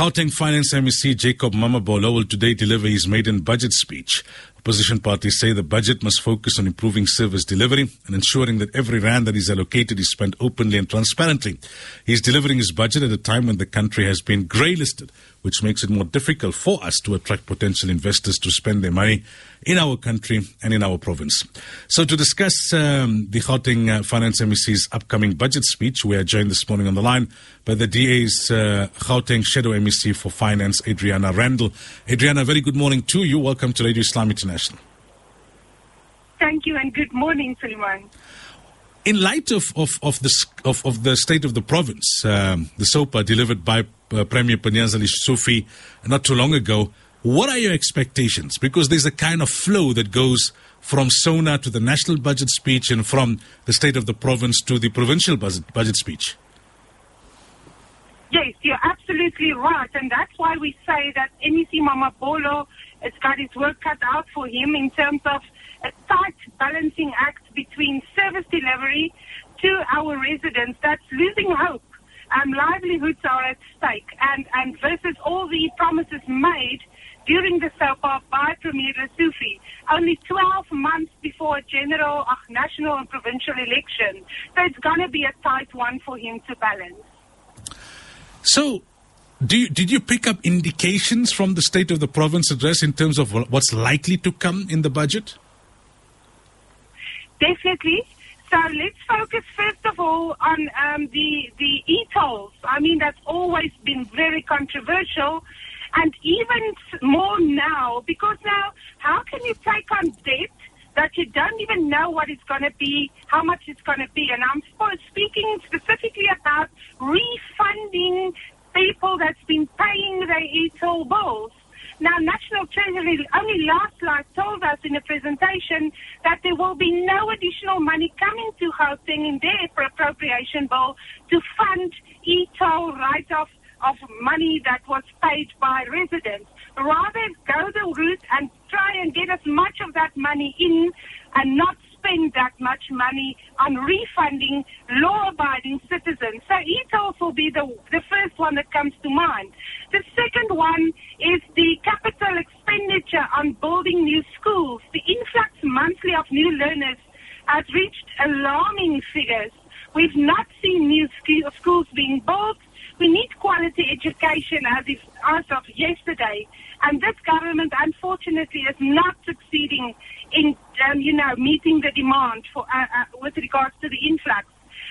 Gauteng Finance MEC Jacob Mamabolo will today deliver his maiden budget speech. Opposition parties say the budget must focus on improving service delivery and ensuring that every rand that is allocated is spent openly and transparently. He is delivering his budget at a time when the country has been grey listed, which makes it more difficult for us to attract potential investors to spend their money in our country and in our province. So to discuss um, the Gauteng uh, Finance MEC's upcoming budget speech, we are joined this morning on the line by the DA's uh, Gauteng Shadow MEC for Finance, Adriana Randall. Adriana, very good morning to you. Welcome to Radio Islam International. Thank you and good morning, Suleiman. In light of, of, of, the, of, of the state of the province, um, the SOPA delivered by uh, Premier Panyaza Lesufi not too long ago, what are your expectations? Because there's a kind of flow that goes from SONA to the national budget speech and from the state of the province to the provincial budget, budget speech. Yes, you're absolutely right. And that's why we say that MEC Mamabolo has got his work cut out for him in terms of a tight balancing act between service delivery to our residents that's losing hope. Um, livelihoods are at stake and, and versus all the promises made during the SOPA by Premier Lesufi, only 12 months before a general, uh, national and provincial election. So it's going to be a tight one for him to balance. So, do you, did you pick up indications from the State of the Province address in terms of what's likely to come in the budget? Definitely. So let's focus first of all on um, the the e-tolls. I mean, that's always been very controversial, and even more now because now, how can you take on debt that you don't even know what it's going to be, how much it's going to be? And I'm speaking specifically about refunding people that's been paying their e-toll bills. Now, National Treasury only last night told us in a presentation that there will be no additional money coming to housing in their appropriation bill to fund e-toll write-off of money that was paid by residents. Rather, go the route and try and get as much of that money in and not spend that much money on refunding law-abiding citizens. So e-tolls will be the, the first one that comes to mind. The second one is the capital expenditure on building new schools. The influx monthly of new learners has reached alarming figures. We've not seen new schools being built. We need quality education as, if, as of yesterday. And this government, unfortunately, is not succeeding in, um, you know, meeting the demand for uh, uh, with regards to the influx.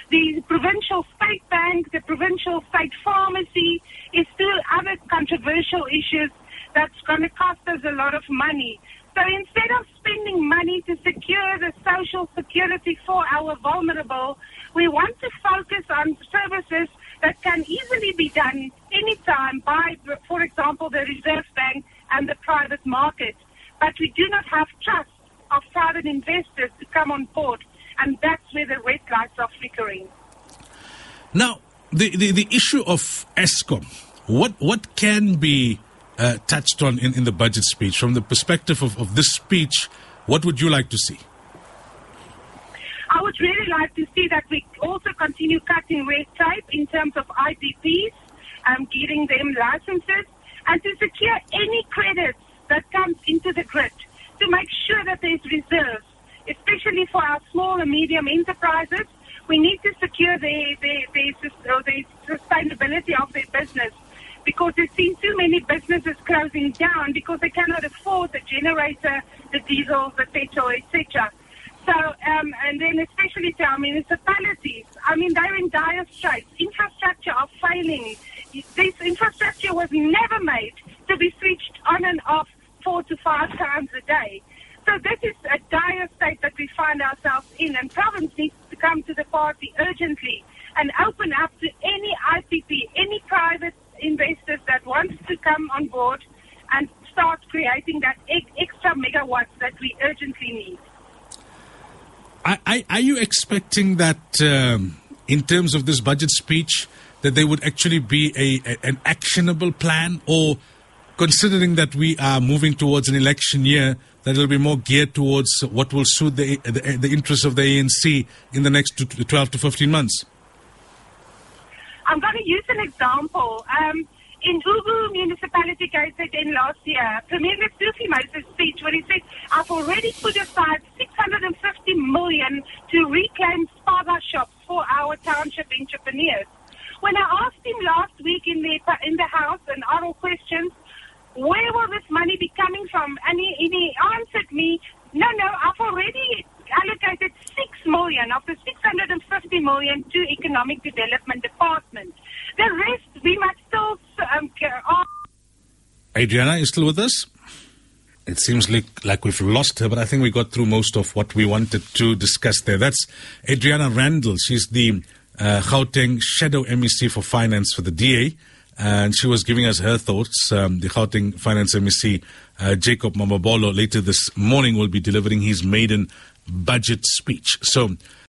The provincial state bank, the provincial state pharmacy, is still other controversial issues that's going to cost us a lot of money. So instead of spending money to secure the social security for our vulnerable, we want to focus on services that can easily be done anytime by, for example, the Reserve Bank and the private market. But we do not have trust of private investors to come on board, and that's where the red lights are flickering. Now, the, the, the issue of Eskom, what, what can be uh, touched on in, in the budget speech? From the perspective of, of this speech, what would you like to see? Really like to see that we also continue cutting red tape in terms of IPPs, um, getting them licenses, and to secure any credits that comes into the grid to make sure that there's reserves, especially for our small and medium enterprises. We need to secure the, their, their, their sustainability of their business because there's been too many businesses closing down because they cannot afford the generator, the diesel, the petrol, etc. So, um, and then especially to our municipalities, I mean, they're in dire straits. Infrastructure are failing. This infrastructure was never made to be switched on and off four to five times a day. So this is a dire state that we find ourselves in, and province needs to come to the party urgently and open up to any IPP, any private investors that wants to come on board and start creating that extra megawatts that we urgently need. Are, are you expecting that um, in terms of this budget speech that there would actually be a, a, an actionable plan or considering that we are moving towards an election year that it will be more geared towards what will suit the, the, the interests of the ANC in the next 12 to 15 months? I'm going to use an example. Um, in Ubu indicated in last year, Premier Lesufi made a speech where he said, I've already put aside 650 million to reclaim spaza shops for our township entrepreneurs. When I asked him last week in the, in the House and oral questions, where will this money be coming from? And he, and he answered me, no, no, I've already allocated 6 million of the 650 million to Economic Development Department. The rest, we must still um, Adriana, you still with us? It seems like, like we've lost her, but I think we got through most of what we wanted to discuss there. That's Adriana Randall. She's the uh, Gauteng Shadow MEC for Finance for the DA. And she was giving us her thoughts. Um, the Gauteng Finance MEC, uh, Jacob Mamabolo, later this morning will be delivering his maiden budget speech. So